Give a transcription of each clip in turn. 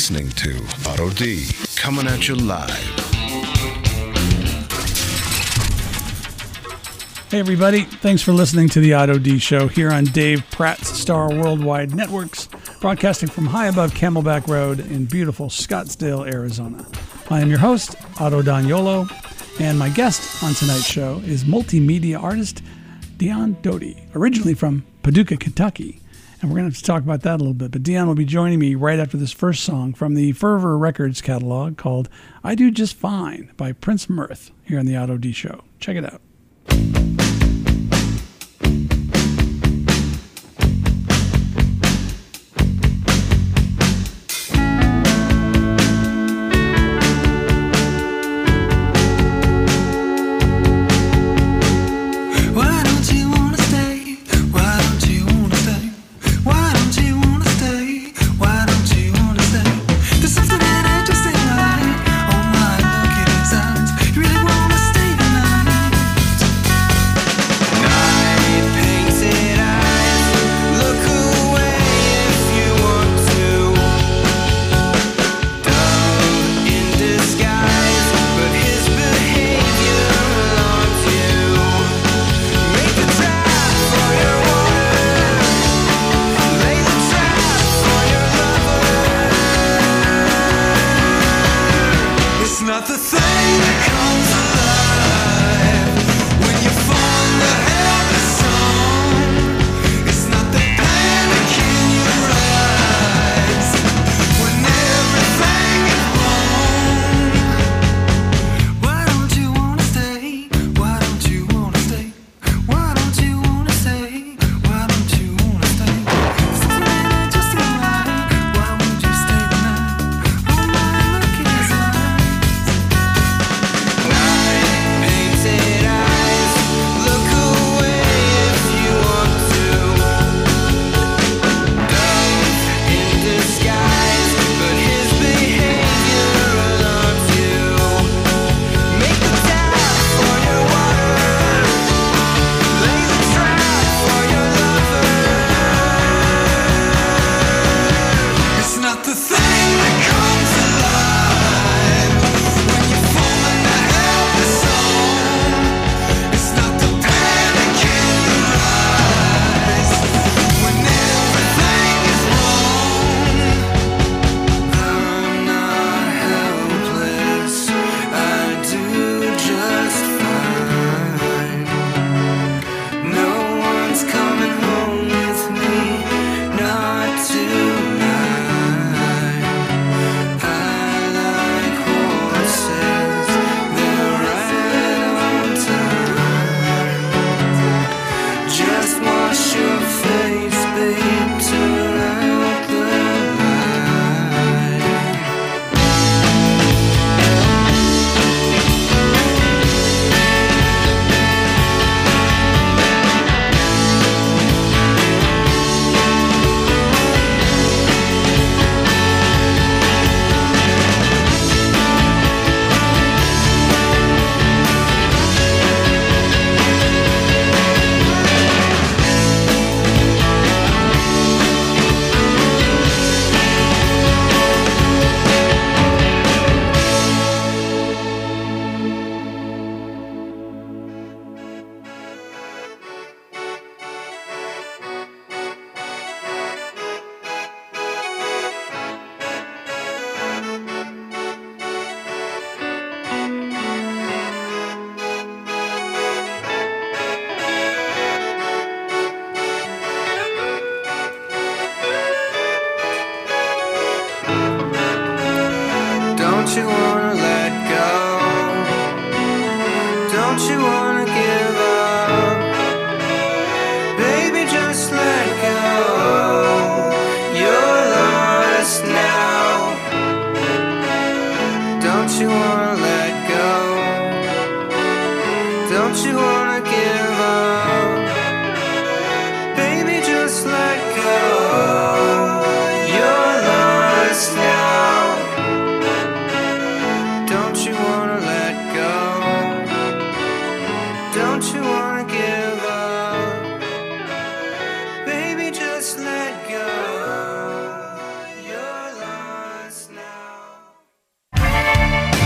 listening to Otto D coming at you live. Hey, everybody. Thanks for listening to the Otto D Show here on Dave Pratt's Star Worldwide Networks, broadcasting from high above Camelback Road in beautiful Scottsdale, Arizona. I am your host, Otto D'Agnolo, and my guest on tonight's show is multimedia artist Deon Doughty, originally from Paducah, Kentucky and we're going to have to talk about that a little bit. But Deon will be joining me right after this first song from the Fervor Records catalog called I Do Just Fine by Prince Mirth here on the Otto D Show. Check it out.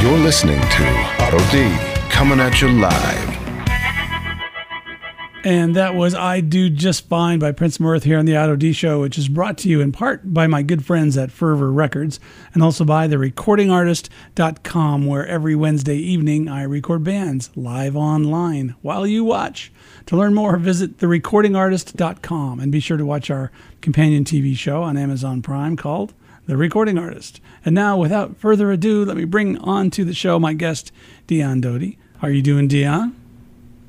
You're listening to Otto D coming at you live. And that was I Do Just Fine by Prince Mirth here on the Otto D Show, which is brought to you in part by my good friends at Fervor Records and also by therecordingartist.com, where every Wednesday evening I record bands live online while you watch. To learn more, visit therecordingartist.com and be sure to watch our companion TV show on Amazon Prime called The Recording Artist. And now, without further ado, let me bring on to the show my guest, Deon Doughty. How are you doing, Deon?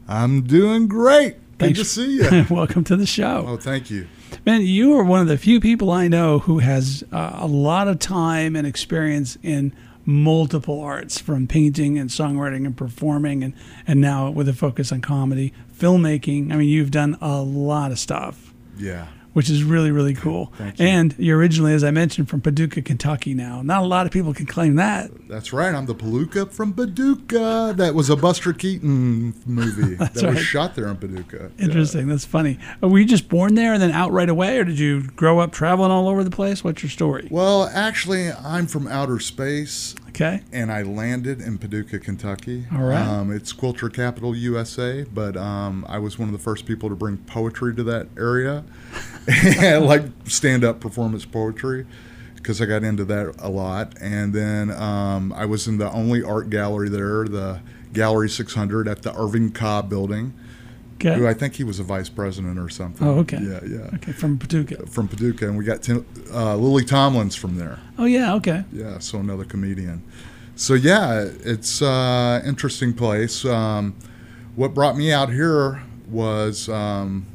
I'm doing great. Good Thanks. to see you. Welcome to the show. oh, thank you. Man, you are one of the few people I know who has uh, a lot of time and experience in multiple arts, from painting and songwriting and performing, and, and now with a focus on comedy, filmmaking. I mean, you've done a lot of stuff, Yeah. Which is really, really cool. You. And you're originally, as I mentioned, from Paducah, Kentucky now. Not a lot of people can claim that. That's right. I'm the Paluca from Paducah. That was a Buster Keaton movie that right. was shot there in Paducah. Yeah. Interesting. That's funny. Uh, Were you just born there and then out right away, or did you grow up traveling all over the place? What's your story? Well, actually, I'm from outer space, Okay. and I landed in Paducah, Kentucky. All right. Um, it's Quilter Capital USA, but um, I was one of the first people to bring poetry to that area, like stand-up performance poetry, because I got into that a lot. And then um, I was in the only art gallery there, the Gallery 600 at the Irving Cobb Building. Okay. Who I think he was a vice president or something. Oh, okay. Yeah, yeah. Okay, from Paducah. From Paducah, and we got Tim, uh, Lily Tomlins from there. Oh, yeah, okay. Yeah, so another comedian. So yeah, it's uh, interesting place. Um, what brought me out here was um,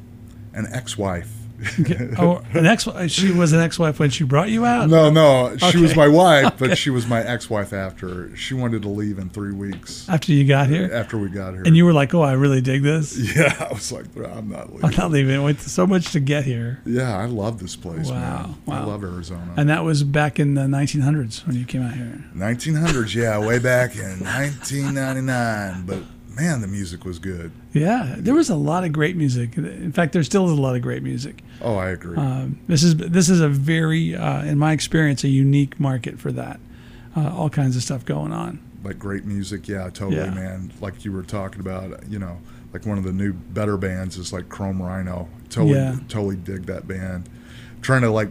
an ex-wife. Oh, an ex. She was an ex-wife when she brought you out. no, no, she was my wife, but she was my ex-wife after. She wanted to leave in three weeks After you got here, after we got here. and you were like, "Oh, I really dig this. yeah, I was like, I'm not leaving. I'm not leaving. It went so much to get here." Yeah, I love this place, Wow, man. I love Arizona. And that was back in the 1900s when you came out here. 1900s, yeah, way back in 1999. But man, the music was good. Yeah, there was a lot of great music. In fact, there still is a lot of great music. Oh, I agree. Um, this is this is a very, uh, in my experience, a unique market for that. Uh, all kinds of stuff going on. like great music, yeah, totally, Yeah. man. Like you were talking about, you know, like one of the new better bands is like Chrome Rhino. Totally, Yeah. totally dig that band. Trying to like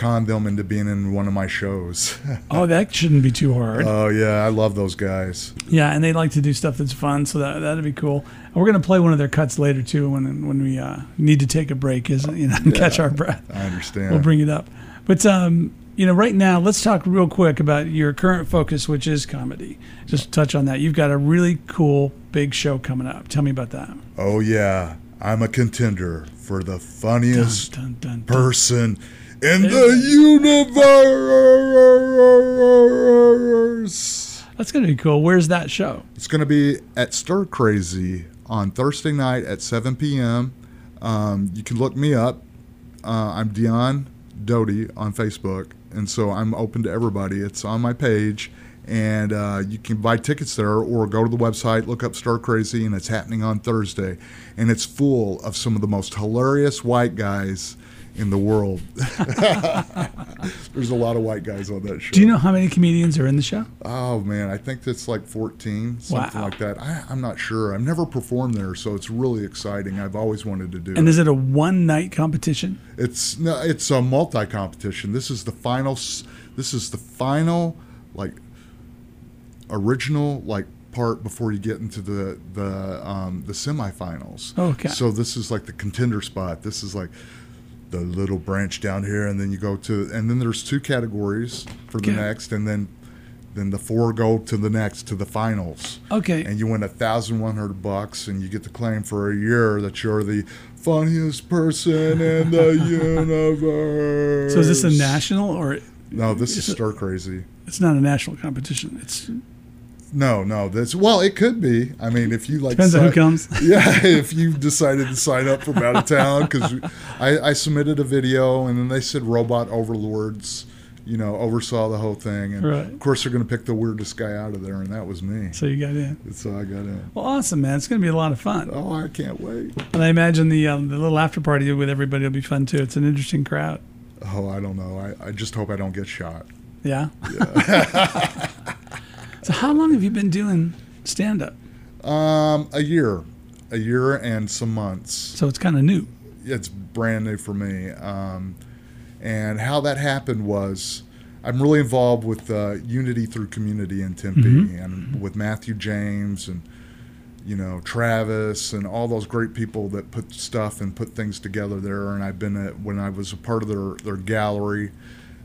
con them into being in one of my shows. Oh, that shouldn't be too hard. oh yeah, I love those guys. Yeah, and they like to do stuff that's fun, so that that'd be cool. And we're gonna play one of their cuts later too, when when we uh, need to take a break, is you know, and catch our breath. I understand. We'll bring it up. But um, you know, right now, let's talk real quick about your current focus, which is comedy. Just touch on that. You've got a really cool big show coming up. Tell me about that. oh yeah, I'm a contender for the funniest Dun, dun, dun. person in the universe. That's gonna be cool. Where's that show? It's going to be at Stir Crazy on Thursday night at 7 p.m. Um, you can look me up. Uh, I'm Deon Doughty on Facebook, and so I'm open to everybody. It's on my page, and uh, you can buy tickets there or go to the website, look up Stir Crazy, and it's happening on Thursday. And it's full of some of the most hilarious white guys in the world. There's a lot of white guys on that show. Do you know how many comedians are in the show? Oh man, I think that's like 14, something Wow. like that. I, I'm not sure. I've never performed there, so it's really exciting. I've always wanted to do And it. is it a one night competition? It's no, it's a multi competition. This is the final. This is the final, like, original like part before you get into the the um, the semifinals. Okay. So this is like the contender spot. This is like the little branch down here, and then you go to, and then there's two categories for the Okay. next, and then then the four go to the next to the finals Okay. and you win a thousand one hundred bucks, and you get to claim for a year that you're the funniest person in the universe. So is this a national or No, this is stir crazy. it's not a national competition? It's No, no, that's well, it could be. I mean, if you like, depends on who comes. Yeah, if you decided to sign up from out of town, because I, I submitted a video, and then they said robot overlords, you know, oversaw the whole thing, and Right. of course they're going to pick the weirdest guy out of there, and that was me. So you got in. So I got in. Well, awesome, man. It's going to be a lot of fun. Oh, I can't wait. And I imagine the um, the little after party with everybody will be fun too. It's an interesting crowd. Oh, I don't know. I, I just hope I don't get shot. Yeah. Yeah. So how long have you been doing stand up? Um, a year, a year and some months. So it's kind of new. It's brand new for me. Um, and how that happened was, I'm really involved with uh, Unity Through Community in Tempe, and with Matthew James and you know Travis and all those great people that put stuff and put things together there. And I've been at, when I was a part of their their gallery.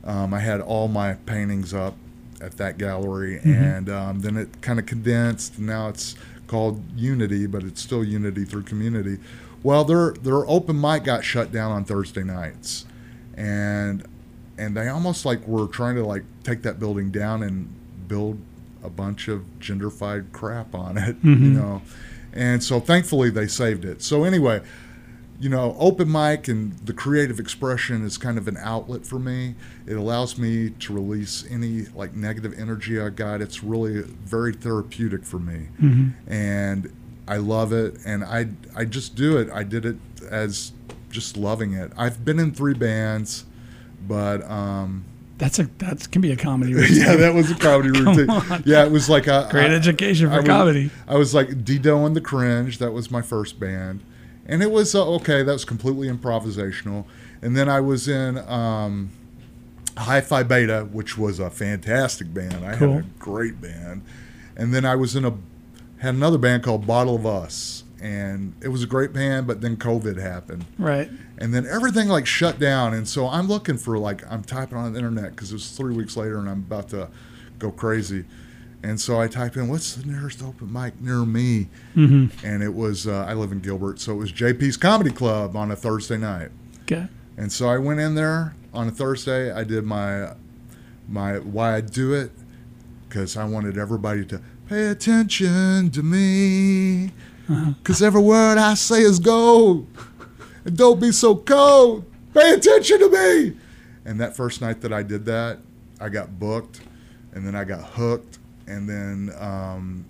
Um, I had all my paintings up at that gallery, and um, then it kind of condensed. Now it's called Unity, but it's still Unity through Community. Well, their their open mic got shut down on Thursday nights, and and they almost like were trying to like take that building down and build a bunch of genderfied crap on it, you know. And so thankfully they saved it. So anyway, you know, open mic and the creative expression is kind of an outlet for me. It allows me to release any like negative energy I got. It's really very therapeutic for me, and I love it. And I I just do it. I did it as just loving it. I've been in three bands, but um, That's a that can be a comedy. routine. yeah, that was a comedy routine. on. Yeah, it was like a Great I- education for I was- comedy. I was like Dido and the Cringe. That was my first band, and it was uh, okay. That was completely improvisational. And then I was in um, Hi-Fi Beta, which was a fantastic band. I Cool. had a great band. And then I was in a had another band called Bottle of Us, and it was a great band. But then COVID happened, Right. and then everything like shut down and so i'm looking for like i'm typing on the internet because it was three weeks later and i'm about to go crazy and so i type in what's the nearest open mic near me? And it was uh, i live in gilbert so it was jp's comedy club on a thursday night. Okay. and so i went in there on a thursday. I did my my why i do it because i wanted everybody to pay attention to me. Because every word i say is gold. And don't be so cold. Pay attention to me. And that first night that I did that, I got booked, and then I got hooked, and then um,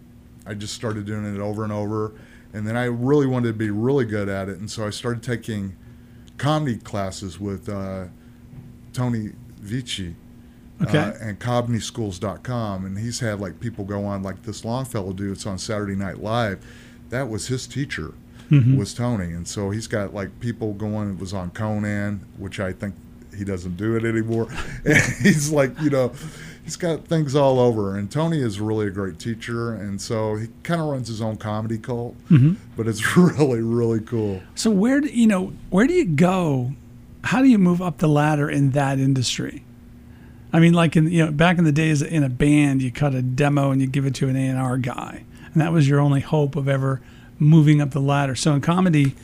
I just started doing it over and over, and then I really wanted to be really good at it, and so I started taking comedy classes with uh, Tony Vici. Okay. Uh, and CobneySchools.com, and he's had like people go on like this Longfellow dude. It's on Saturday Night Live. That was his teacher, was Tony, and so he's got like people going. It was on Conan, which I think he doesn't do it anymore. And he's like, you know, he's got things all over. And Tony is really a great teacher, and so he kind of runs his own comedy cult, mm-hmm. but it's really really cool. So where do you know where do you go? How do you move up the ladder in that industry? I mean, like in you know back in the days in a band, you cut a demo and you give it to an A and R guy, and that was your only hope of ever moving up the ladder. So in comedy,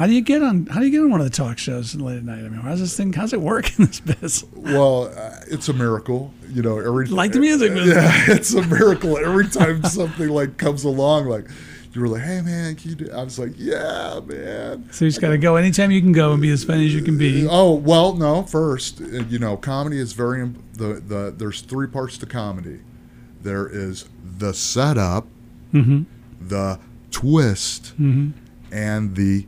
how do you get on? How do you get on one of the talk shows late at night? I mean, how's this thing? How's it work in this biz? Well, uh, it's a miracle, you know. Every Like the music business. yeah, it's a miracle every time something like comes along. Like you were like, "Hey, man, can you do?" I was like, "Yeah, man." So you just got to go anytime you can go and be as funny as you can be. Oh well, no. First, uh, you know, comedy is very the the. There's three parts to comedy. There is the setup, Mm-hmm. the twist, and the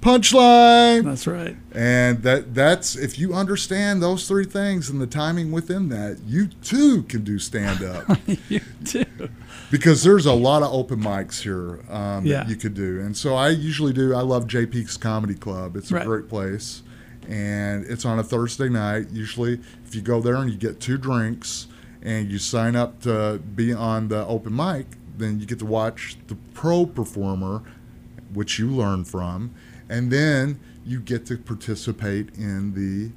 punchline. That's right. And that that's if you understand those three things and the timing within that, you too can do stand up. You too. because there's a lot of open mics here um, Yeah. that you could do. And so I usually do. I love J Peaks Comedy Club. It's a Right. great place, and it's on a Thursday night. Usually, if you go there and you get two drinks and you sign up to be on the open mic, then you get to watch the pro performer, which you learn from, and then you get to participate in the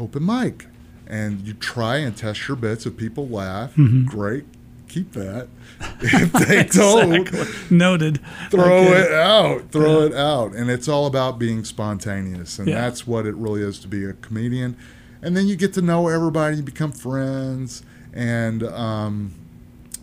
open mic. And you try and test your bits. If people laugh, great, keep that. If they don't, Exactly. Noted. throw Okay. it out. Throw it out. And it's all about being spontaneous. And Yeah. that's what it really is to be a comedian. And then you get to know everybody, you become friends. And um,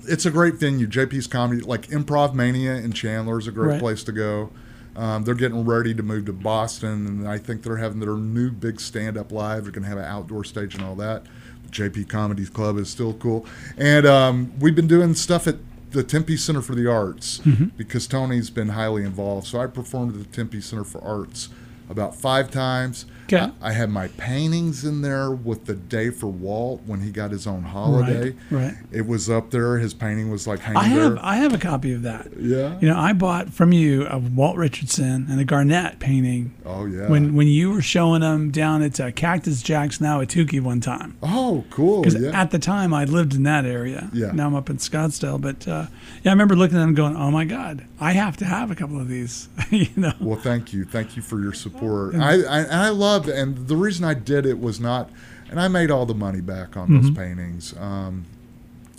it's a great venue. JP's Comedy, like Improv Mania in Chandler is a great Right. place to go. Um, they're getting ready to move to Boston, and I think they're having their new big stand up live. They're going to have an outdoor stage and all that. JP Comedy Club is still cool. And um, we've been doing stuff at the Tempe Center for the Arts because Tony's been highly involved. So I performed at the Tempe Center for Arts about five times. Okay. I had my paintings in there with the day for Walt when he got his own holiday. right. It was up there. His painting was like hanging I have there. I have a copy of that. yeah. You know, I bought from you a Walt Richardson and a Garnett painting oh yeah. when when you were showing them down at uh, Cactus Jack's now at Tukey one time. oh cool. Because Yeah. at the time I lived in that area. Yeah. Now I'm up in Scottsdale, but uh, yeah, I remember looking at them going, "Oh my God, I have to have a couple of these." you know. Well, thank you, thank you for your support. I, I and I loved, and the reason I did it was not, and I made all the money back on those paintings. Um,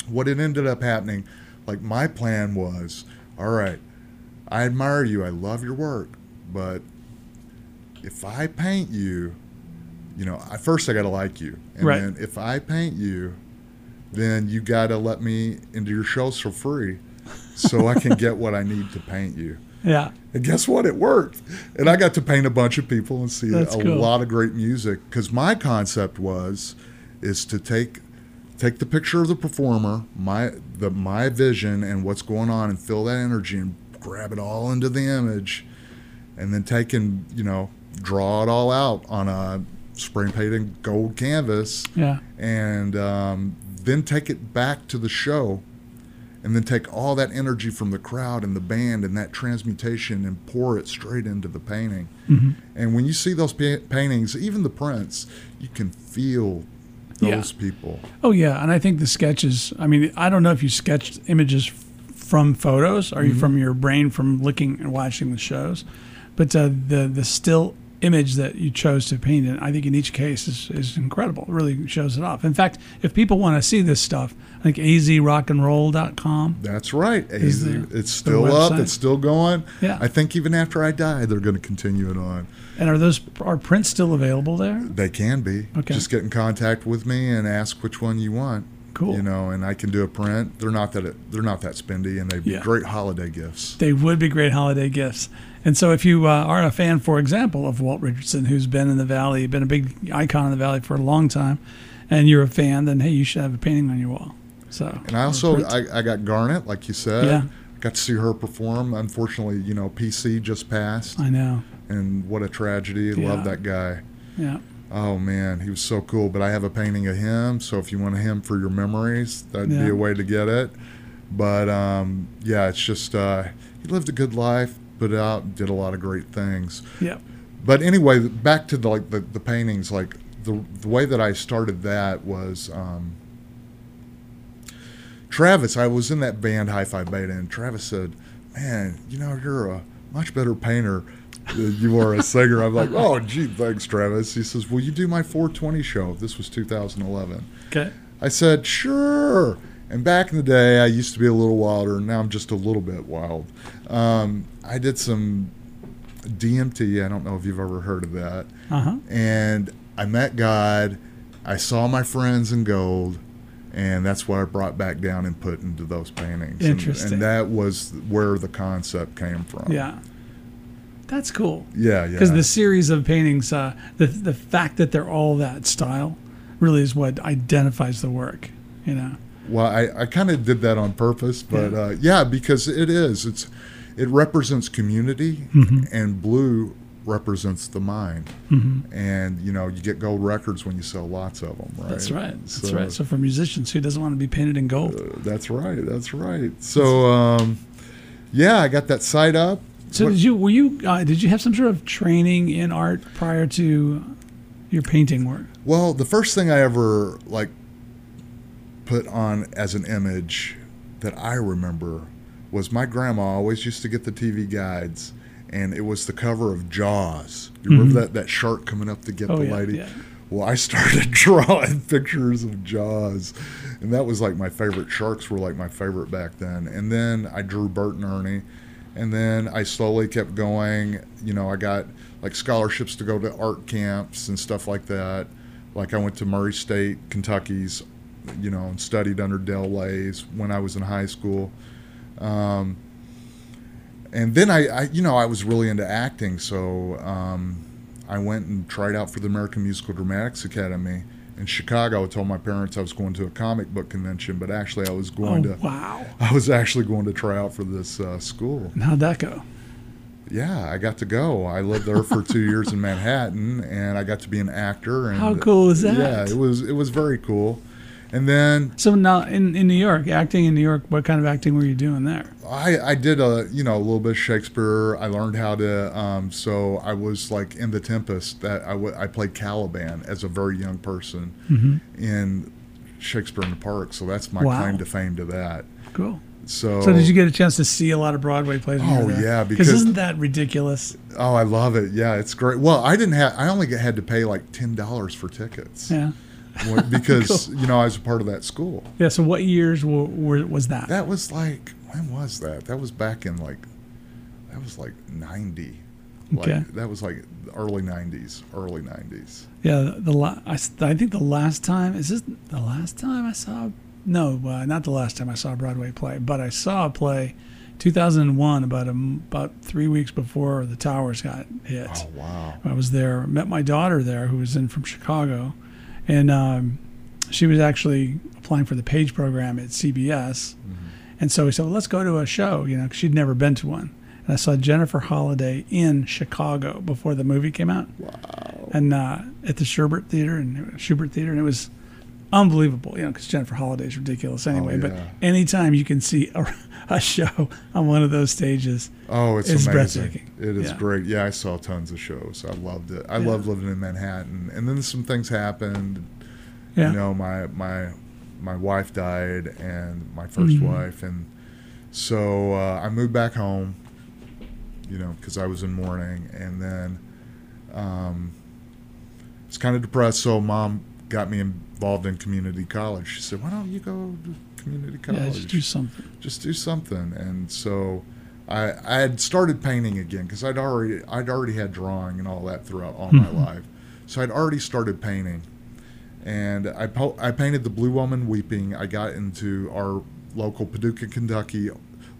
what it ended up happening, like my plan was, all right, I admire you, I love your work, but if I paint you, you know, I, first I got to like you, and Right. then if I paint you, then you got to let me into your shows for free, so I can get what I need to paint you. Yeah. And guess what? It worked. And I got to paint a bunch of people and see That's a cool. lot of great music. Because my concept was, is to take take the picture of the performer, my the my vision and what's going on, and feel that energy and grab it all into the image, and then take and you know draw it all out on a spray painted gold canvas, Yeah. and um, then take it back to the show and then take all that energy from the crowd and the band and that transmutation and pour it straight into the painting. Mm-hmm. And when you see those pa- paintings, even the prints, you can feel Yeah. those people. Oh yeah, and I think the sketches. I mean, I don't know if you sketched images from photos are Mm-hmm. you from your brain from looking and watching the shows, but uh, the the still image that you chose to paint And I think in each case is, is incredible. It really shows it off. In fact, if people want to see this stuff, I think azrockandroll.com. That's right. Easy. the- it's still up. It's still going. Yeah. I think even after I die, they're going to continue it on. And are those are prints still available there? They can be. Okay. Just get in contact with me and ask which one you want. Cool. You know, and I can do a print. They're not that they're not that spendy, and they'd be Yeah. great holiday gifts. They would be great holiday gifts. And so, if you uh, are a fan, for example, of Walt Richardson, who's been in the Valley, been a big icon in the Valley for a long time, and you're a fan, then hey, you should have a painting on your wall. So, And I also I, I got Garnet, like you said. Yeah. Got to see her perform. Unfortunately, you know, PC just passed, I know, and what a tragedy. Yeah. Love that guy. yeah, Oh man, he was so cool. But I have a painting of him, so if you want him for your memories, that'd Yeah. be a way to get it. But um, yeah, it's just uh, he lived a good life, put out, did a lot of great things. yeah, But anyway, back to the, like the, the paintings. Like the the way that I started that was um, Travis. I was in that band Hi-Fi Beta, and Travis said, "Man, you know you're a much better painter." than You are a singer. I'm like, oh, gee, thanks, Travis. He says, "Will you do my 420 show?" This was 2011. okay, I said, sure. And back in the day, I used to be a little wilder, and now I'm just a little bit wild. Um, I did some DMT. I don't know if you've ever heard of that. uh huh, And I met God. I saw my friends in gold, and that's what I brought back down and put into those paintings. And- Interesting. And, that was where the concept came from. yeah. That's cool. Yeah, yeah. Because the series of paintings, uh, the the fact that they're all that style, really is what identifies the work. You know. Well, I, I kind of did that on purpose, but Yeah. uh, yeah, because it is. It's it represents community, Mm-hmm. and blue represents the mind. Mm-hmm. And you know, you get gold records when you sell lots of them, right? That's right. That's So, right. So for musicians, who doesn't want to be painted in gold? uh, that's right. That's right. So um, yeah, I got that site up. So What- did you were you uh, did you have some sort of training in art prior to your painting work? Well, the first thing I ever like put on as an image that I remember was my grandma always used to get the TV guides, and it was the cover of Jaws. You remember that that shark coming up to get Mm-hmm. Oh, the yeah, lady? yeah. Well, I started drawing pictures of Jaws, and that was like my favorite. Sharks were like my favorite back then. And then I drew Bert and Ernie, and then I slowly kept going. You know, I got like scholarships to go to art camps and stuff like that. Like I went to Murray State, Kentucky's, you know, and studied under Del Lays when I was in high school. Um, and then I, I, you know, I was really into acting, so um, I went and tried out for the American Musical Dramatics Academy in Chicago. I told my parents I was going to a comic book convention, but actually I was going oh to, wow! I was actually going to try out for this uh, school. And how'd that go? yeah, I got to go. I lived there for two years in Manhattan, and I got to be an actor. And How cool is that? Yeah, it was it was very cool. And then So now in, in New York, acting in New York, what kind of acting were you doing there? I, I did a you know a little bit of Shakespeare. I learned how to um, so I was like in the Tempest that I, w- I played Caliban as a very young person in Shakespeare in the Park. So that's my Wow. claim to fame to that. Cool. So So did you get a chance to see a lot of Broadway plays? Oh, yeah, because because- isn't that ridiculous? Oh, I love it. Yeah, it's great. Well, I didn't have. I only had to pay like ten dollars for tickets Yeah. Because you know I was a part of that school. Yeah. So what years were, were, was that? That was like when was that? That was back in like that was like ninety. Like, Okay. That was like early nineties. Early nineties. Yeah, the, the la- I, I think the last time is this the last time I saw no, uh, not the last time I saw a Broadway play, but I saw a play 2001 about a, about 3 weeks before the towers got hit. Oh wow. I was there, met my daughter there who was in from Chicago and um, she was actually applying for the Page program at CBS. And so we said, well, let's go to a show, you know, 'cause she'd never been to one. And I saw Jennifer Holliday in Chicago before the movie came out. Wow. And uh, at the Shubert Theater and Shubert Theater, and it was unbelievable, you know, because Jennifer Holliday is ridiculous anyway. But yeah. anytime you can see a, a show on one of those stages, Oh, it's, It's amazing. breathtaking. It is Yeah. great. Yeah, I saw tons of shows. I loved it. I Yeah. loved living in Manhattan. And then some things happened. yeah, You know, my my my wife died, and my 1st Mhm. wife, and so uh, I moved back home. You know, because I was in mourning, and then um, I was kind of depressed. So mom got me involved in community college. She said, "Why don't you go to community college? yeah, just do something. just do something." And so I I had started painting again because I'd already I'd already had drawing and all that throughout all my Mhm. life. So I'd already started painting, and I po- I painted the Blue Woman Weeping. I got into our local Paducah, Kentucky,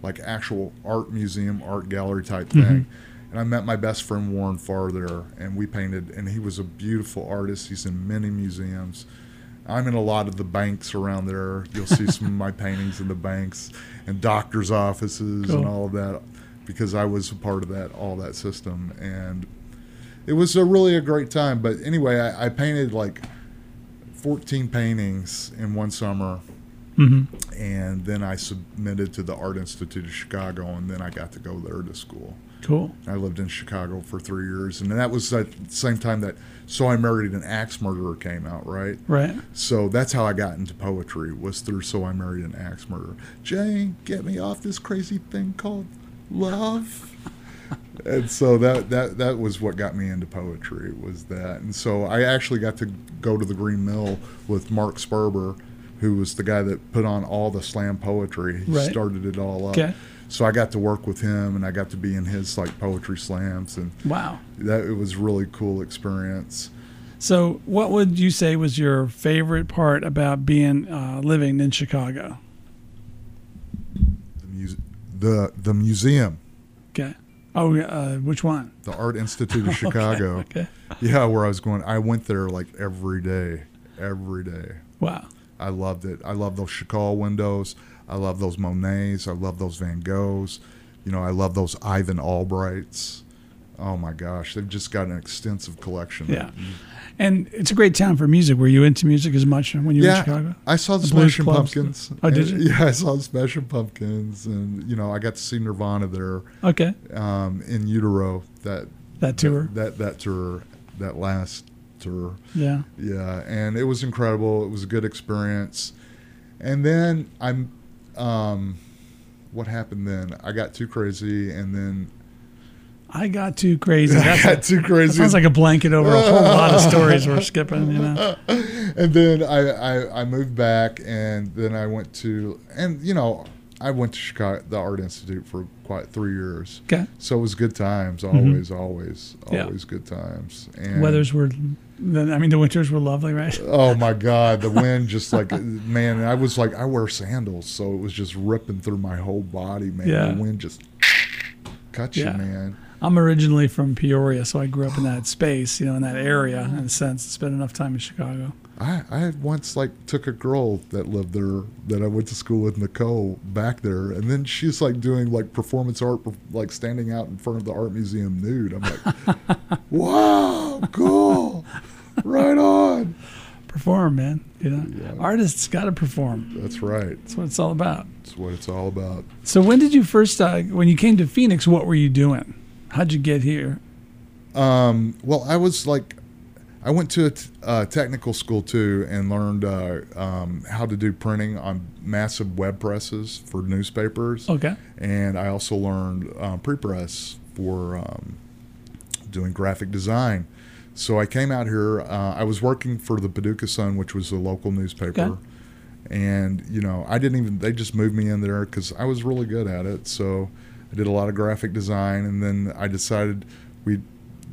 like actual art museum, art gallery type thing. And I met my best friend Warren Farr there, and we painted. And he was a beautiful artist. He's in many museums. I'm in a lot of the banks around there. You'll see some of my paintings in the banks and doctors' offices Cool. and all of that, because I was a part of that all that system. And it was a really a great time. But anyway, I, I painted like 14 paintings in one summer, hmm and then I submitted to the Art Institute of Chicago, and then I got to go there to school. Cool. I lived in Chicago for three years, and that was at the same time that "So I Married an Axe Murderer" came out, right? Right. So that's how I got into poetry was through "So I Married an Axe Murderer." Jane, get me off this crazy thing called love. and so that that that was what got me into poetry was that, and so I actually got to go to the Green Mill with Mark Sperber, who was the guy that put on all the slam poetry. He Right. started it all up. Okay. So I got to work with him, and I got to be in his like poetry slams, and Wow. that it was a really cool experience. So, what would you say was your favorite part about being uh, living in Chicago? The muse- the the museum, Okay. Oh, uh, which one? the Art Institute of Chicago. Okay. Yeah, where I was going. I went there like every day, every day. Wow. I loved it. I love those Chagall windows. I love those Monets. I love those Van Goghs. You know, I love those Ivan Albrights. Oh my gosh, they've just got an extensive collection. Yeah. And it's a great town for music. Were you into music as much when you were in Chicago? Yeah, I saw the, The Smashing? Pumpkins. Oh, did you? Yeah, I saw the Smashing Pumpkins, and you know, I got to see Nirvana there Okay. um, in utero. That That tour. that that tour, that last tour. Yeah. Yeah, and it was incredible. It was a good experience. And then I'm, um, what happened then? I got too crazy, and then I got too crazy. I got too crazy. sounds like a blanket over a whole lot of stories we're skipping, you know? and then I, I I moved back, and then I went to, and you know, I went to Chicago, the Art Institute for quite three years. Okay. So it was good times, always, always, Mm-hmm. Yeah. always good times. And Weathers were, I mean, the winters were lovely, right? Oh my God, the wind just like man, I was like I wear sandals, so it was just ripping through my whole body, man. Yeah. The wind just cut you, Yeah. man. I'm originally from Peoria, so I grew up in that space, you know, in that area, in a sense. Spent enough time in Chicago. I, I once like took a girl that lived there that I went to school with Nicole back there, and then she's like doing like performance art, like standing out in front of the art museum nude. I'm like, wow, cool, right on. Perform, man. You know, artists got to perform. That's right. That's what it's all about. That's what it's all about. So when did you first, uh, when you came to Phoenix, what were you doing? How'd you get here? Um, well, I was like, I went to a t- uh, technical school too and learned uh, um, how to do printing on massive web presses for newspapers. Okay. And I also learned uh, pre-press for um, doing graphic design. So I came out here. Uh, I was working for the Paducah Sun, which was a local newspaper. Okay. And you know, I didn't even. They just moved me in there because I was really good at it. So I did a lot of graphic design, and then I decided we,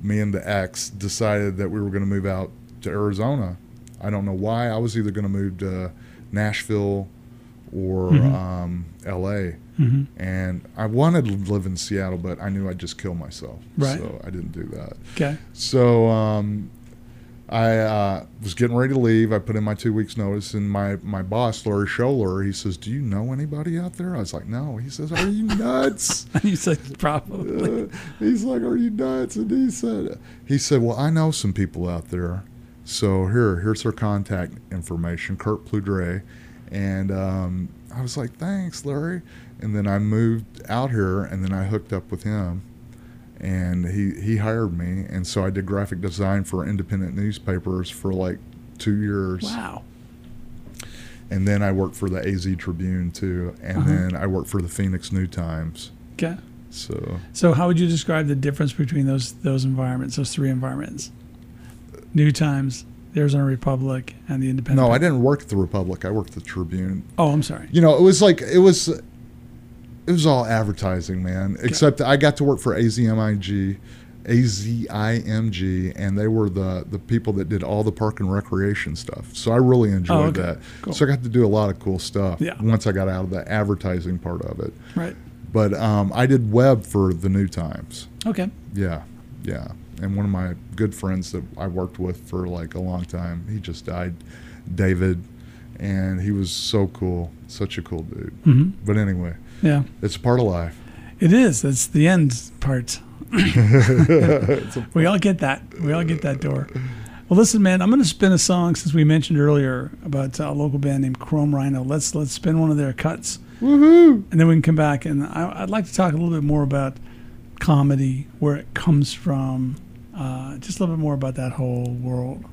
me and the ex, decided that we were going to move out to Arizona. I don't know why. I was either going to move to Nashville or um, L.A. hmm And I wanted to live in Seattle, but I knew I'd just kill myself. Right. So I didn't do that. Okay. So um, I uh, was getting ready to leave. I put in my two weeks notice, and my, my boss, Larry Scholler, he says, "Do you know anybody out there?" I was like, "No." He says, "Are you nuts?" you said probably. Uh, he's like, "Are you nuts?" And he said, "He said, well, I know some people out there. So here, here's their contact information, Kurt Pludre." And um, I was like, "Thanks, Larry." And then I moved out here, and then I hooked up with him, and he he hired me, and so I did graphic design for independent newspapers for like two years Wow. and then I worked for the AZ Tribune too, and Uh-huh. then I worked for the Phoenix New Times. Okay. So So how would you describe the difference between those those environments, those three environments? New Times, the Arizona Republic, and the Independent. no, I didn't work at the Republic. I worked at the Tribune. Oh, I'm sorry. You know, it was like it was, it was all advertising, man. Except I got to work for AZMIG, AZIMG, and they were the the people that did all the park and recreation stuff. So I really enjoyed Oh, okay. that. Cool. So I got to do a lot of cool stuff. Yeah. Once I got out of the advertising part of it, Right. but um, I did web for the New Times. Okay. Yeah, yeah. And one of my good friends that I worked with for like a long time, he just died, David, and he was so cool, such a cool dude. hmm But anyway, Yeah. it's part of life. It is. That's the end part. We all get that. We all get that door. Well, listen, man. I'm going to spin a song since we mentioned earlier about a local band named Chrome Rhino. Let's let's spin one of their cuts, Woohoo! and then we can come back. And I, I'd like to talk a little bit more about comedy, where it comes from, uh, just a little bit more about that whole world.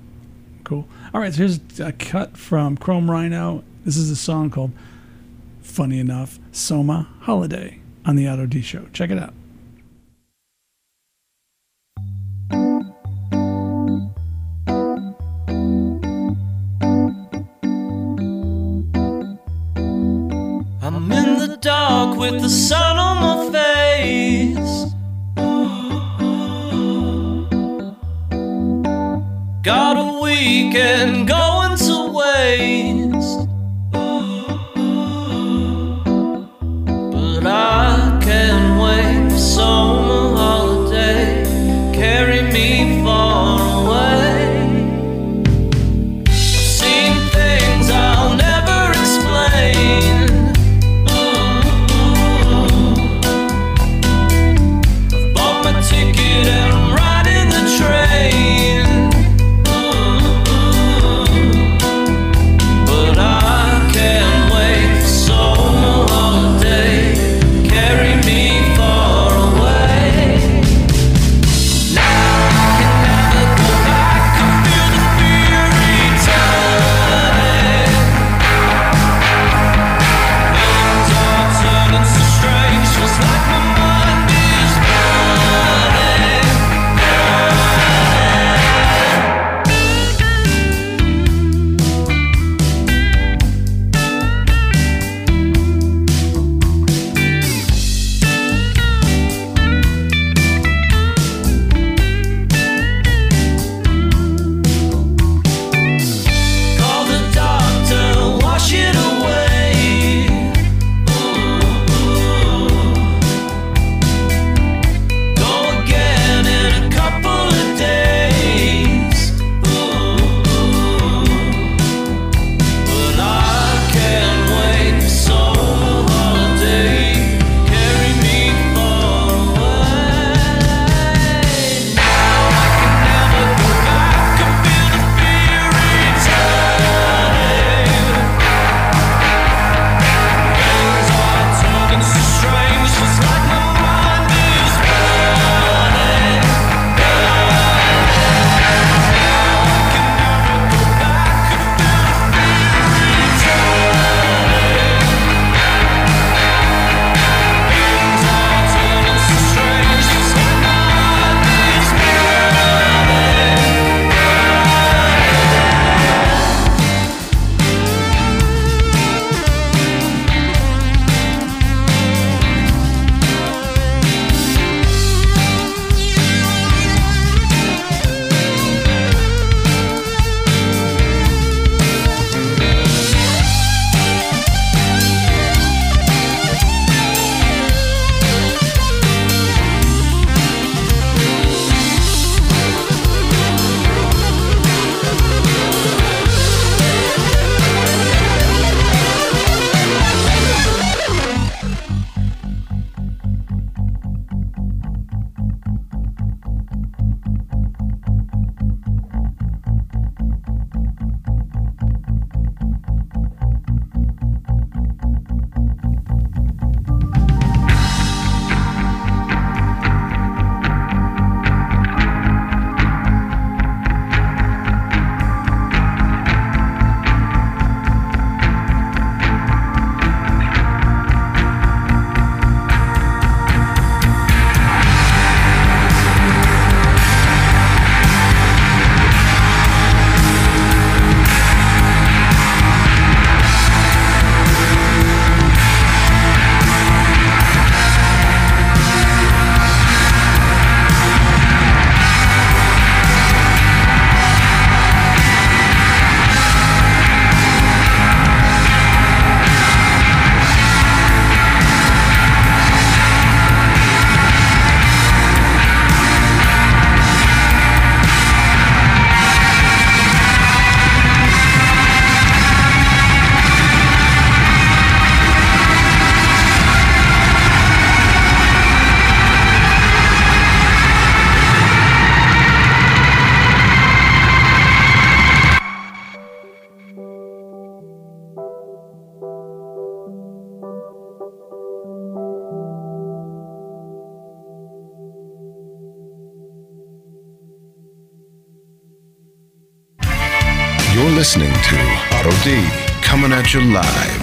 Cool. All right. So here's a cut from Chrome Rhino. This is a song called, funny enough, Soma Holiday on the Otto D Show. Check it out. I'm in the dark with the sun on my face. Got a weekend going to waste. Listening to Otto D coming at you live.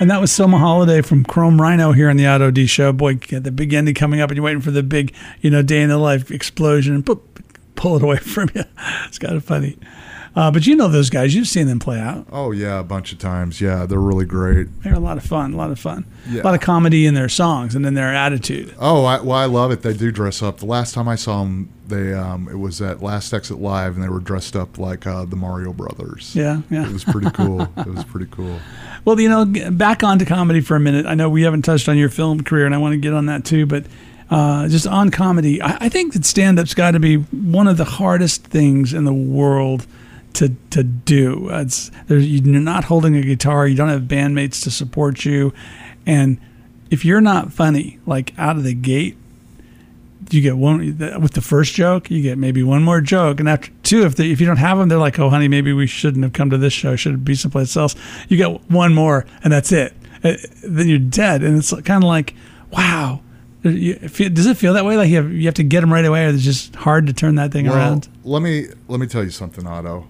And that was Selma Holiday from Chrome Rhino here on the Otto D Show. Boy, get the big ending coming up, and you're waiting for the big, you know, day in the life explosion and pull it away from you. It's kind of funny. Uh, but you know those guys. You've seen them play out. Oh yeah, a bunch of times. Yeah, they're really great. They're a lot of fun. A lot of fun. Yeah. A lot of comedy in their songs and in their attitude. Oh, I, well, I love it. They do dress up. The last time I saw them, they um, it was at Last Exit Live, and they were dressed up like uh, the Mario Brothers. Yeah, yeah. It was pretty cool. it was pretty cool. Well, you know, back onto comedy for a minute. I know we haven't touched on your film career, and I want to get on that too. But uh, just on comedy, I, I think that stand-up's got to be one of the hardest things in the world to to do. It's there's, you're not holding a guitar. You don't have bandmates to support you, and if you're not funny, like out of the gate, you get one with the first joke. You get maybe one more joke, and after two, if they, if you don't have them, they're like, "Oh, honey, maybe we shouldn't have come to this show. Should be someplace else." You get one more, and that's it. Uh, Then you're dead, and it's kind of like, wow. Does it feel that way? Like you have you have to get them right away, or it's just hard to turn that thing Well, around? let me let me tell you something, Otto.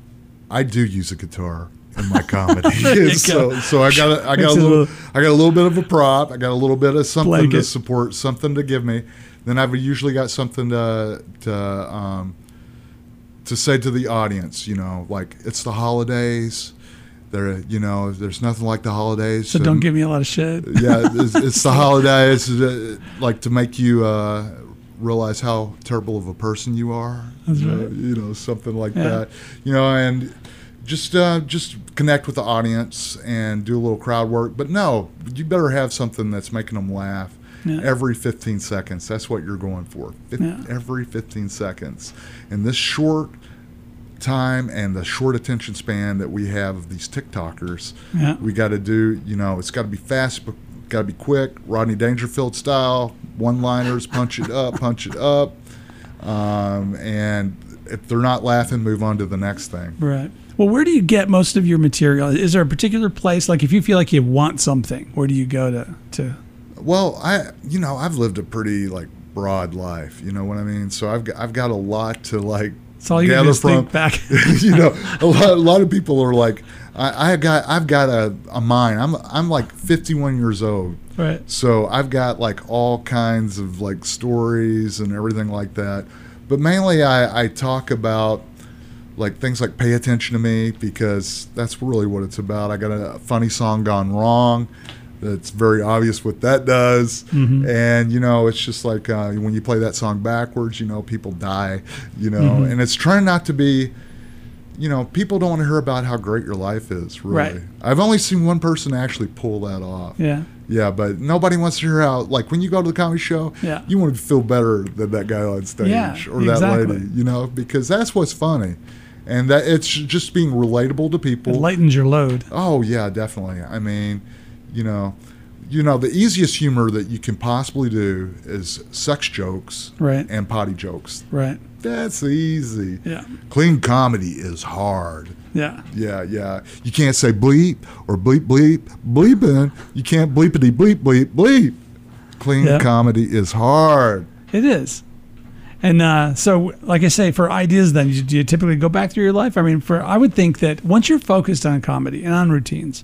I do use a guitar in my comedy. so go. so I got a, I got a little little- I got a little bit of a prop. I got a little bit of something Blanket. to support, something to give me. Then I've usually got something to to um, to say to the audience. You know, like it's the holidays. There, you know, there's nothing like the holidays. So don't give me a lot of shit. yeah, it's, it's the holidays, uh, like to make you uh, realize how terrible of a person you are. That's you, know, you know, something like Yeah. that. You know, and just uh, just connect with the audience and do a little crowd work. But no, you better have something that's making them laugh. Yeah. Every 15 seconds, that's what you're going for. Fif- Yeah. Every 15 seconds, in this short time and the short attention span that we have of these TikTokers, Yeah. we got to do, you know, it's got to be fast, but got to be quick, Rodney Dangerfield style, one liners, punch it up, punch it up. Um, and if they're not laughing, move on to the next thing. Right. Well, where do you get most of your material? Is there a particular place? Like, if you feel like you want something, where do you go to? to Well, I, you know, I've lived a pretty like broad life, you know what I mean? So I've got, I've got a lot to like it's all you gather from. think back. you know, a lot, a lot of people are like, I, I got, I've got a, a mind. I'm, I'm like 51 years old. right. So I've got like all kinds of like stories and everything like that. But mainly I, I talk about like things like pay attention to me because that's really what it's about. I got a funny song gone wrong. That's very obvious what that does, and you know it's just like uh, when you play that song backwards, you know people die, you know, and it's trying not to be, you know, people don't want to hear about how great your life is. Really, Right. I've only seen one person actually pull that off. Yeah. Yeah, but nobody wants to hear how like when you go to the comedy show, Yeah. you want to feel better than that guy on stage Yeah, or that exactly. lady, you know, because that's what's funny. And that it's just being relatable to It people. lightens your load. oh yeah, definitely. I mean, you know, you know, the easiest humor that you can possibly do is sex jokes Right. and potty jokes. Right. That's easy. Yeah. Clean comedy is hard. Yeah. Yeah, yeah. You can't say bleep or bleep bleep bleeping. You can't bleepity bleep bleep bleep. Clean Yeah. comedy is hard. It is. And uh, so, like I say, for ideas, then you, do you typically go back through your life? I mean, for I would think that once you're focused on comedy and on routines,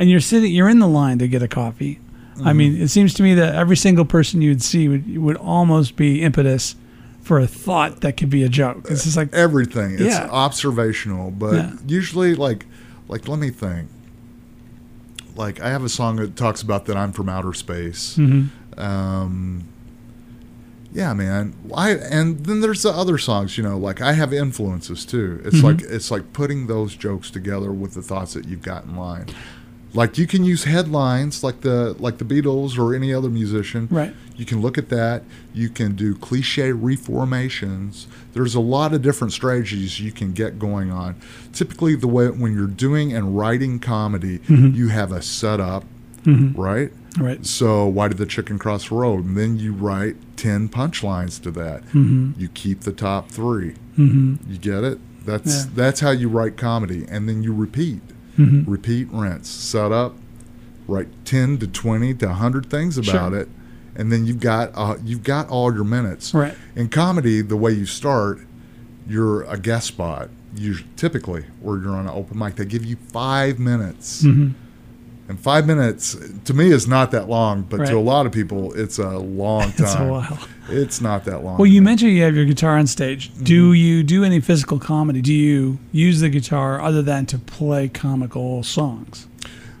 and you're sitting, you're in the line to get a coffee. I mean, Mm-hmm. it seems to me that every single person you would see would would almost be impetus for a thought that could be a joke. It's just like, Everything. It's Yeah. observational, but Yeah. usually like like let me think. Like I have a song that talks about that I'm from outer space. mhm. Um yeah, man. I and then there's the other songs, you know, like I have influences too. It's Mhm. like it's like putting those jokes together with the thoughts that you've got in line. Like you can use headlines like the like the Beatles or any other musician. right, You can look at that. You can do cliche reformations. There's a lot of different strategies you can get going on. Typically, the way when you're doing and writing comedy, Mhm. you have a setup, Mhm. right? right, So why did the chicken cross the road? And then you write ten punchlines to that. hmm You keep the top three. hmm You get it? That's Yeah. that's how you write comedy, and then you repeat, hmm repeat, rinse, set up, write ten to twenty to hundred things about Sure. it, and then you've got uh, you've got all your minutes. right, In comedy, the way you start, you're a guest spot. You typically, or you're on an open mic, they give you five minutes. Mhm. And five minutes to me is not that long, but Right. to a lot of people, it's a long time. It's a while. It's not that long. Well, you mentioned you have your guitar on stage. Mm-hmm. Do you do any physical comedy? Do you use the guitar other than to play comical songs?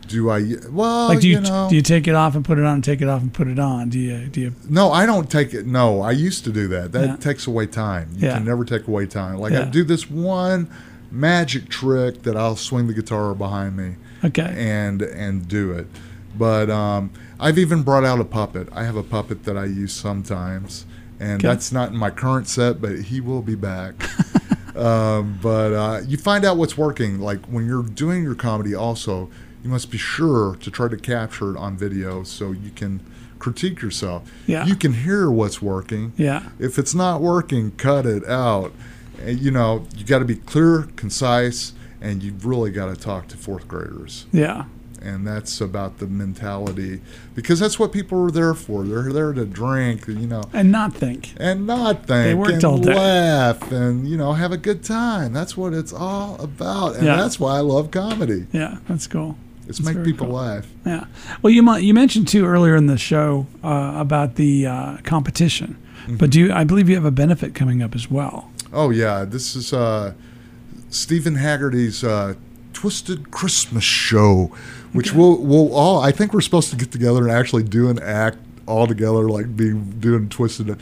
do I? Well, Like, do you, you know, do you take it off and put it on, take it off and put it on? Do you do you? No, I don't take it. No, I used to do that. That Yeah. takes away time. You Yeah. can never take away time. Like I do this one magic trick that I'll swing the guitar behind me Okay. and and do it. But um, I've even brought out a puppet. I have a puppet that I use sometimes, and Okay. that's not in my current set, but he will be back. um, but uh, you find out what's working. Like when you're doing your comedy, also you must be sure to try to capture it on video so you can critique yourself. Yeah. You can hear what's working. Yeah. If it's not working, cut it out. And, you know, you got to be clear, concise, and you've really got to talk to fourth graders. Yeah. And that's about the mentality because that's what people are there for. They're there to drink, you know, And not think. and not think worked and all day. laugh and, you know, have a good time. That's what it's all about. And Yeah. that's why I love comedy. Yeah, that's cool. It's That's make people cool. laugh. Yeah. Well, you you mentioned too earlier in the show uh, about the uh, competition, Mm-hmm. but do you, I believe you have a benefit coming up as well? Oh yeah, this is uh, Stephen Haggerty's uh, Twisted Christmas Show, which we'll we'll all. I think we're supposed to get together and actually do an act all together, like be doing Twisted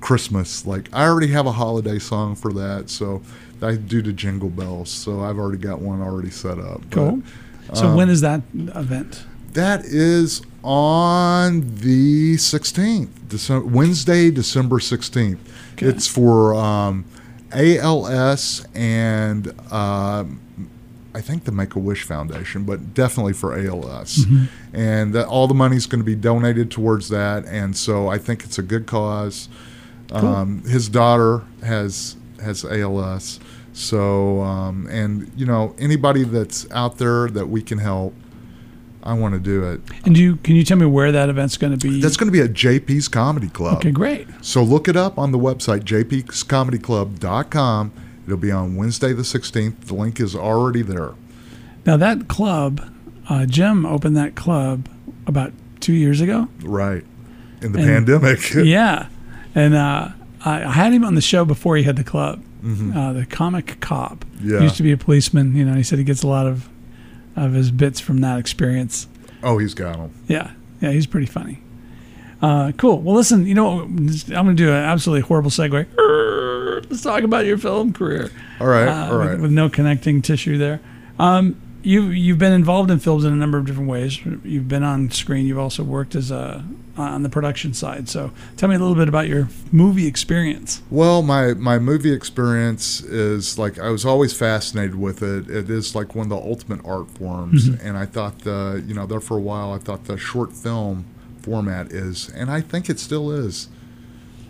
Christmas. Like I already have a holiday song for that, so I do the Jingle Bells. So I've already got one already set up. But Cool. So um, when is that event? that is on the 16th, December, Wednesday, December 16th. Okay. It's for um, ALS and um I think the Make a Wish Foundation, but definitely for ALS. Mm-hmm. And that, all the money is going to be donated towards that. And so I think it's a good cause. Um, his daughter has has ALS. So um, and you know anybody that's out there that we can help, I want to do it. And do you can you tell me where that event's going to be? That's going to be at JP's Comedy Club. okay, great. So look it up on the website, jpscomedyclub.com. It'll be on Wednesday the 16th. The link is already there. Now that club, uh, Jim opened that club about two years ago. Right. In the And- pandemic. yeah, and uh, I, I had him on the show before he had the club. Uh, the comic cop Mm-hmm. Yeah. He used to be a policeman. You know, he said he gets a lot of of his bits from that experience. oh, he's got them. Yeah, yeah, he's pretty funny. Uh, cool. Well, listen, you know, I'm going to do an absolutely horrible segue. Let's talk about your film career. All right. uh, all right. with, with no connecting tissue there. Um, you you've been involved in films in a number of different ways. You've been on screen. You've also worked as a on the production side. So tell me a little bit about your movie experience. Well, my, my movie experience is like I was always fascinated with it. It is like one of the ultimate art forms, mm-hmm. and I thought the you know there for a while I thought the short film format is, and I think it still is,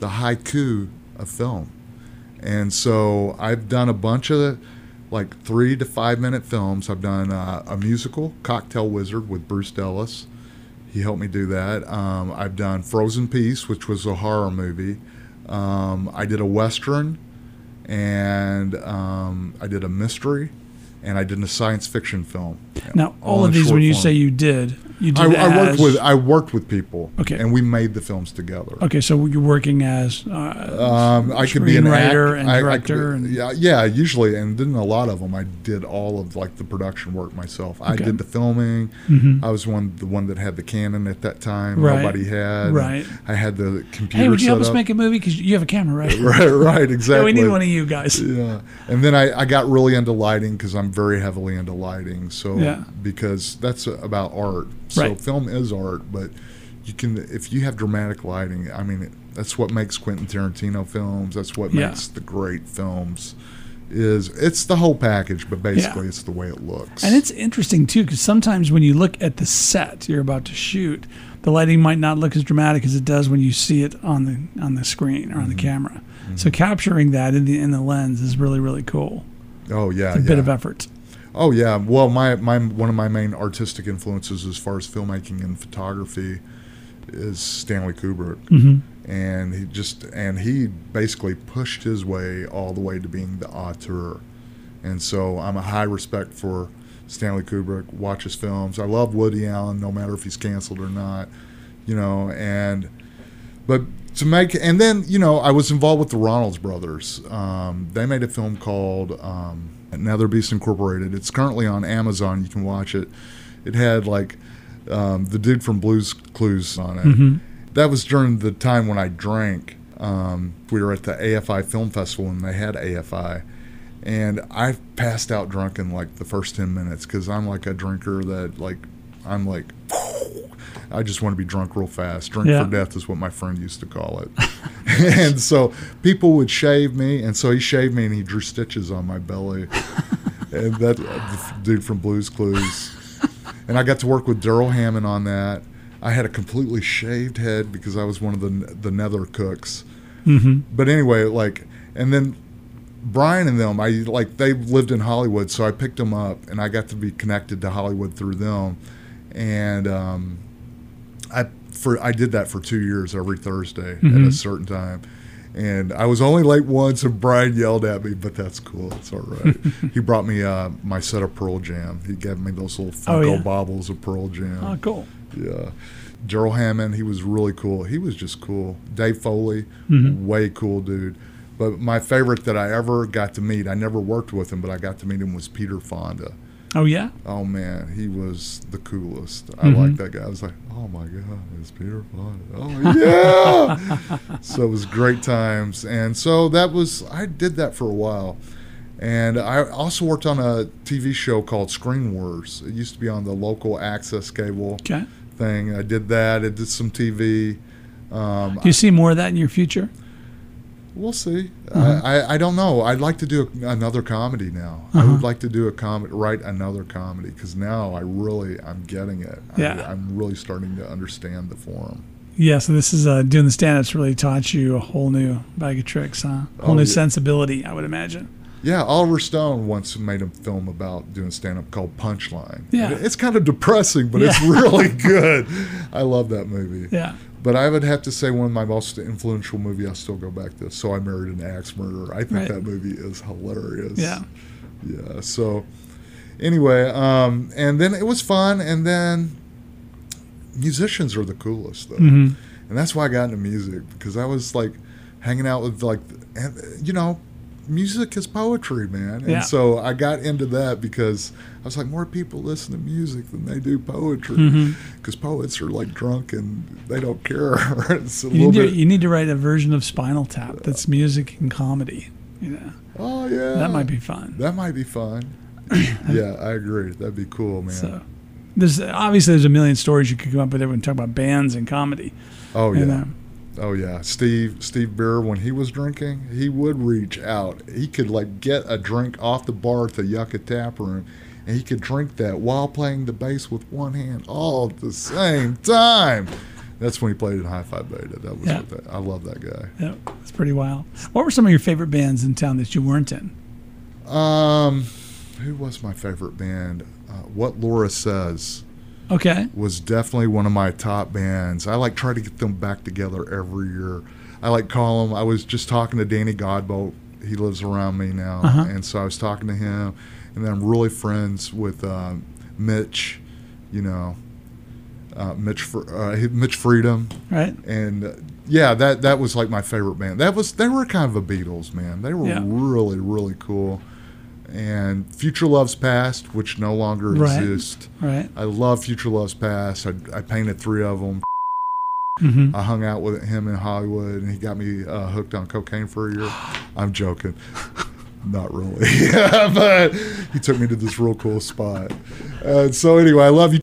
the haiku of film. And so I've done a bunch of like three to five minute films. I've done uh, a musical, Cocktail Wizard, with Bruce Dellis. He helped me do that. Um, I've done Frozen Peace, which was a horror movie. Um, I did a western, and um, I did a mystery, and I did a science fiction film. Now, all, All of these, when you say you did, you I, did I worked as- with I worked with people, Okay. and we made the films together. Okay, so you're working as uh, Um, I could be an act- Screenwriter and I- I director be- and- yeah, yeah, usually, and didn't a lot of them. I did all of like the production work myself. I did the filming. I was one the one that had the Canon at that time. Mm-hmm. Right. Nobody had. Right. I had the computer. hey, would you help us up. make a movie? Because you have a camera, right? Right, right, exactly. Yeah, we need one of you guys. Yeah, and then I, I got really into lighting because I'm very heavily into lighting. So Yeah. because that's about art. So Right. film is art, but you can if you have dramatic lighting. I mean, that's what makes Quentin Tarantino films. That's what Yeah. makes the great films. Is it's the whole package, but basically it's the way it looks. And it's interesting too, because sometimes when you look at the set you're about to shoot, the lighting might not look as dramatic as it does when you see it on the on the screen or on Mm-hmm. the camera. So capturing that in the in the lens is really really cool. oh yeah, It's a yeah. bit of effort. Oh yeah. Well, my my one of my main artistic influences as far as filmmaking and photography is Stanley Kubrick. Mm-hmm. and he just and he basically pushed his way all the way to being the auteur. And so I'm a high respect for Stanley Kubrick. Watch his films. I love Woody Allen, no matter if he's canceled or not. You know, and but to make and then you know I was involved with the Ronalds brothers. Um, they made a film called um, Nether Beast Incorporated. It's currently on Amazon. You can watch it. It had like um, the dude from Blue's Clues on it. That was during the time when I drank. Um, we were at the AFI Film Festival and they had AFI. And I passed out drunk in like the first 10 minutes because I'm like a drinker that, like, I'm like, I just want to be drunk real fast. Drink Yeah. for death is what my friend used to call it. and so people would shave me. And so he shaved me and he drew stitches on my belly. and that the dude from Blue's Clues. And I got to work with Darrell Hammond on that. I had a completely shaved head because I was one of the the nether cooks. Mm-hmm. But anyway, like, and then Brian and them, I like they lived in Hollywood, so I picked them up, and I got to be connected to Hollywood through them, and um, I for I did that for two years every Thursday at a certain time. And I was only late once, and Brian yelled at me, but that's cool. It's all right. he brought me uh, my set of Pearl Jam. He gave me those little Oh, Funko yeah. baubles of Pearl Jam. Oh, cool. Yeah. Darrell Hammond, he was really cool. He was just cool. Dave Foley, Mm-hmm. way cool dude. But my favorite that I ever got to meet, I never worked with him, but I got to meet him was Peter Fonda. Oh yeah. Oh man, he was the coolest. I Mm-hmm. like that guy. I was like, oh my god, it's Peter Fonda. Oh yeah. so it was great times, and so that was I did that for a while, and I also worked on a TV show called Screen Wars. It used to be on the local access cable Okay. thing. I did that. I did some TV. Um, Do you see more of that in your future? We'll see. Uh-huh. I, I I don't know. I'd like to do a, another comedy now. I Uh-huh. would like to do a comedy, write another comedy, because now I really I'm getting it. Yeah. I, I'm really starting to understand the form. Yeah. So this is uh, doing the stand-ups really taught you a whole new bag of tricks, huh? A whole Oh, new yeah. sensibility, I would imagine. Yeah, Oliver Stone once made a film about doing stand up called Punchline. Yeah. It's kind of depressing, but it's really good. I love that movie. Yeah. But I would have to say one of my most influential movie, I still go back to So I Married an Axe Murderer. I think Right. that movie is hilarious. Yeah. Yeah. So anyway, um, and then it was fun, and then musicians are the coolest though, Mhm. and that's why I got into music because I was like hanging out with like, and, you know, music is poetry, man, and Yeah. so I got into that because I was like, more people listen to music than they do poetry Mm-hmm. because poets are like drunk and they don't care. You need, to, you need to write a version of Spinal Tap that's music and comedy. You know, oh yeah, that might be fun. That might be fun. yeah, I agree. That'd be cool, man. So there's obviously there's a million stories you could come up with when talk about bands and comedy. oh yeah. Oh yeah, Steve Steve Beer when he was drinking, he would reach out. He could like get a drink off the bar at the Yucca Tap Room, and he could drink that while playing the bass with one hand all at the same time. That's when he played in High Five Beta. That was Yeah. what that, I love that guy. Yeah, it's pretty wild. What were some of your favorite bands in town that you weren't in? Um, who was my favorite band? Uh, what Laura says Okay. was definitely one of my top bands. I like try to get them back together every year. I like call them. I was just talking to Danny Godbolt. He lives around me now, Uh-huh. and so I was talking to him, and then I'm really friends with um, Mitch. You know, uh, Mitch uh, Mitch Freedom, Right. and uh, yeah, that that was like my favorite band. That was they were kind of a Beatles man. They were Yeah. really really cool. And Future Loves Past, which no longer Right. exists. Right. I love Future Loves Past. I, I painted three of them. hmm I hung out with him in Hollywood, and he got me uh, hooked on cocaine for a year. I'm joking. Not really. but he took me to this real cool spot. Uh, so anyway, I love you.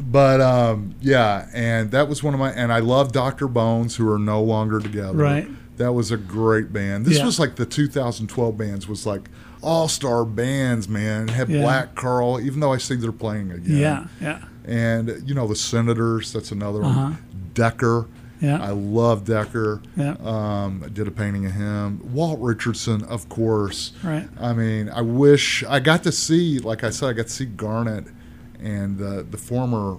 But um, yeah, and that was one of my, and I love Dr. Bones, who are no longer together. Right. That was a great band. This Yeah. was like the 2012 bands was like all star bands, man. Had Yeah. Black Carl, even though I see they're playing again Yeah. Yeah. and you know the Senators. That's another Uh-huh. one. Decker. Yeah. I love Decker. Yeah. Um, I did a painting of him. Walt Richardson, of course. Right. I mean, I wish I got to see, like I said, I got to see Garnett and uh, the former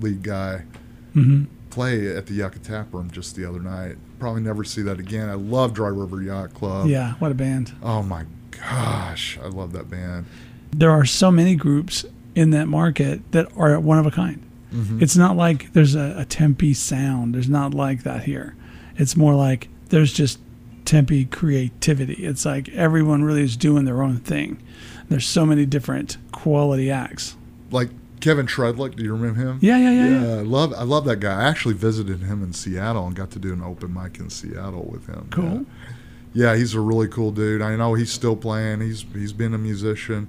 lead guy hmm play at the Yucca Tap Room just the other night. Probably never see that again. I love Dry River Yacht Club. Yeah, what a band. Oh my gosh, I love that band. There are so many groups in that market that are one of a kind. Mm-hmm. It's not like there's a, a Tempe sound. There's not like that here. It's more like there's just Tempe creativity. It's like everyone really is doing their own thing. There's so many different quality acts. Like Kevin Shredlick, do you remember him? Yeah, yeah, yeah, yeah. I love I love that guy. I actually visited him in Seattle and got to do an open mic in Seattle with him. Cool. Yeah, yeah he's a really cool dude. I know he's still playing. He's he's been a musician.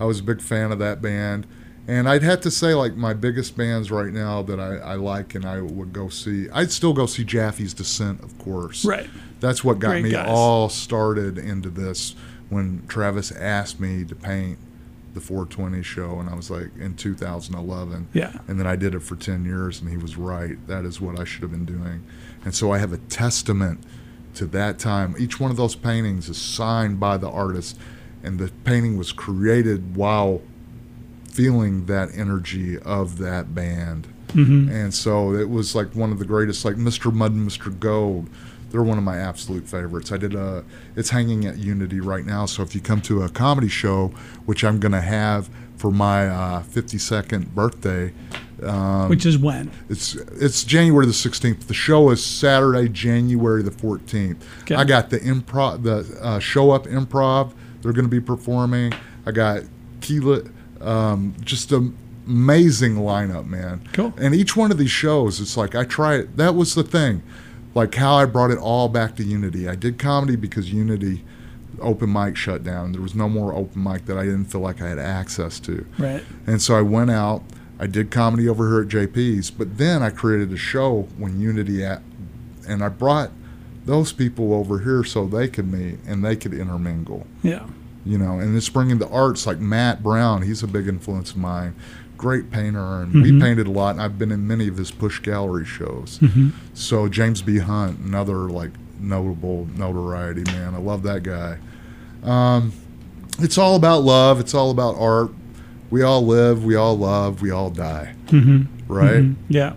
I was a big fan of that band. And I'd have to say, like, my biggest bands right now that I, I like and I would go see, I'd still go see Japhy's Descent, of course. Right. That's what got Great me guys. all started into this when Travis asked me to paint the 420 show, and I was like, in 2011. Yeah. And then I did it for 10 years, and he was right. That is what I should have been doing. And so I have a testament to that time. Each one of those paintings is signed by the artist, and the painting was created while feeling that energy of that band. Mm-hmm. And so it was like one of the greatest, like Mr. Mud and Mr. Gold. They're one of my absolute favorites. I did a, it's hanging at Unity right now. So if you come to a comedy show, which I'm going to have for my uh, 52nd birthday, um, Which is when? it's it's January the 16th. The show is Saturday, January the 14th. Okay. I got the improv, the uh, show up improv. They're going to be performing. I got Keela, um, just an amazing lineup, man. Cool. And each one of these shows, it's like I try it. That was the thing, like how I brought it all back to Unity. I did comedy because Unity open mic shut down. There was no more open mic that I didn't feel like I had access to. Right. And so I went out. I did comedy over here at JP's, but then I created a show when Unity at, and I brought those people over here so they could meet and they could intermingle, Yeah. you know. And it's bringing the arts like Matt Brown. He's a big influence of mine. Great painter, and Mm-hmm. we painted a lot. And I've been in many of his push gallery shows. Mm-hmm. So James B. Hunt, another like notable notoriety man. I love that guy. Um, it's all about love. It's all about art. We all live. We all love. We all die. Mm-hmm. Right. Yeah.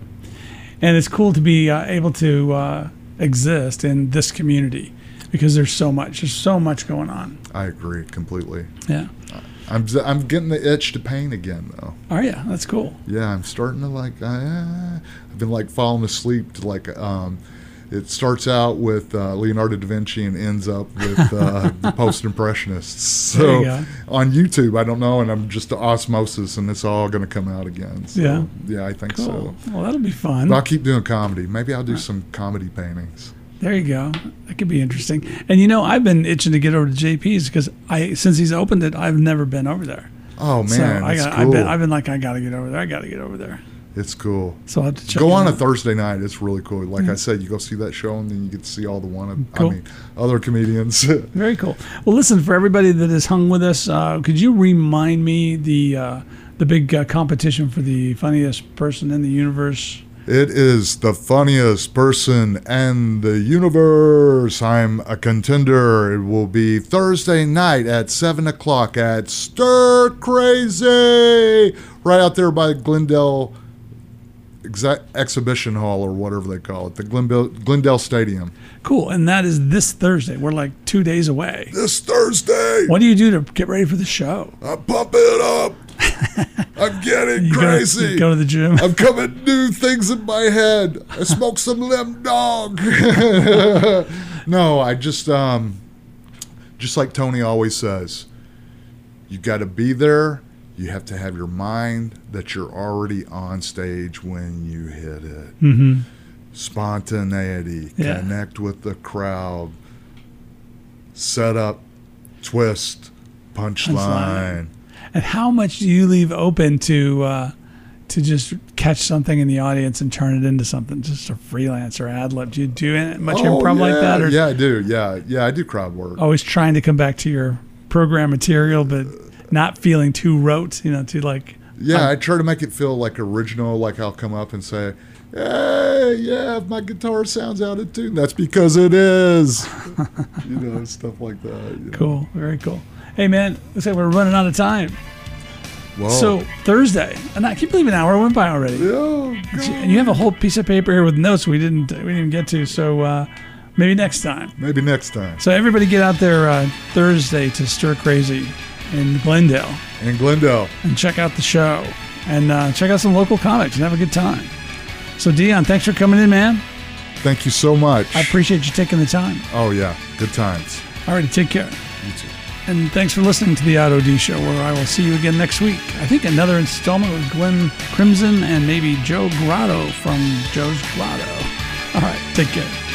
And it's cool to be uh, able to uh, exist in this community because there's so much. There's so much going on. I agree completely. Yeah. I'm I'm getting the itch to paint again though. Oh yeah, that's cool. Yeah, I'm starting to like. Uh, I've been like falling asleep to like. Um, it starts out with uh, Leonardo da Vinci and ends up with uh, the post impressionists. So you on YouTube, I don't know, and I'm just osmosis, and it's all going to come out again. So, Yeah. yeah, I think Cool. so. Well, that'll be fun. But I'll keep doing comedy. Maybe I'll do some comedy paintings. There you go. That could be interesting. And you know, I've been itching to get over to JP's because I since he's opened it, I've never been over there. Oh man, so I got, cool. I've been, I've been like, I got to get over there. I got to get over there. It's cool. So I'll have to check Go on a. Thursday night. It's really cool. Like I said, you go see that show, and then you get to see all the one. Cool. I mean, other comedians. Very cool. Well, listen, for everybody that has hung with us, uh, could you remind me the uh, the big uh, competition for the funniest person in the universe? It is the funniest person in the universe. I'm a contender. It will be Thursday night at 7 o'clock at Stir Crazy, right out there by Glendale Exa- Exhibition Hall or whatever they call it, the Glendale, Glendale Stadium. Cool. And that is this Thursday. We're like two days away. This Thursday, What do you do to get ready for the show? I pump it up. I'm getting go- crazy. you go to the gym. I'm coming new things in my head. I smoke some limb dog. no, I just um just like Tony always says, you got to be there. You have to have your mind that you're already on stage when you hit it. Mm-hmm. Spontaneity, Yeah. connect with the crowd, set up, twist, punchline. Punchline. And how much do you leave open to uh, to just catch something in the audience and turn it into something, just a freelancer ad lib? Do you do much improv like that, or Oh, yeah, I do. Yeah, yeah, I do crowd work. always trying to come back to your program material, but not feeling too rote? You know, to like Yeah, I try to make it feel like original. Like I'll come up and say, "Hey, yeah, my guitar sounds out of tune." That's because it is. you know, stuff like that. know. cool, very cool. Hey man, looks like we're running out of time. Whoa. So Thursday, and I can't believe an hour went by already. Oh, And you have a whole piece of paper here with notes we didn't we didn't even get to. So uh, maybe next time. maybe next time. So everybody get out there uh, Thursday to Stir Crazy in Glendale In Glendale. and check out the show and uh, check out some local comics and have a good time. So Deon, thanks for coming in, man. Thank you so much. I appreciate you taking the time. oh, yeah. Good times. Alrighty, take care. You too. And thanks for listening to the Otto D Show, where I will see you again next week. I think another installment with Glenn Crimson and maybe Joe Grotto from Joe's Grotto. All right, take care.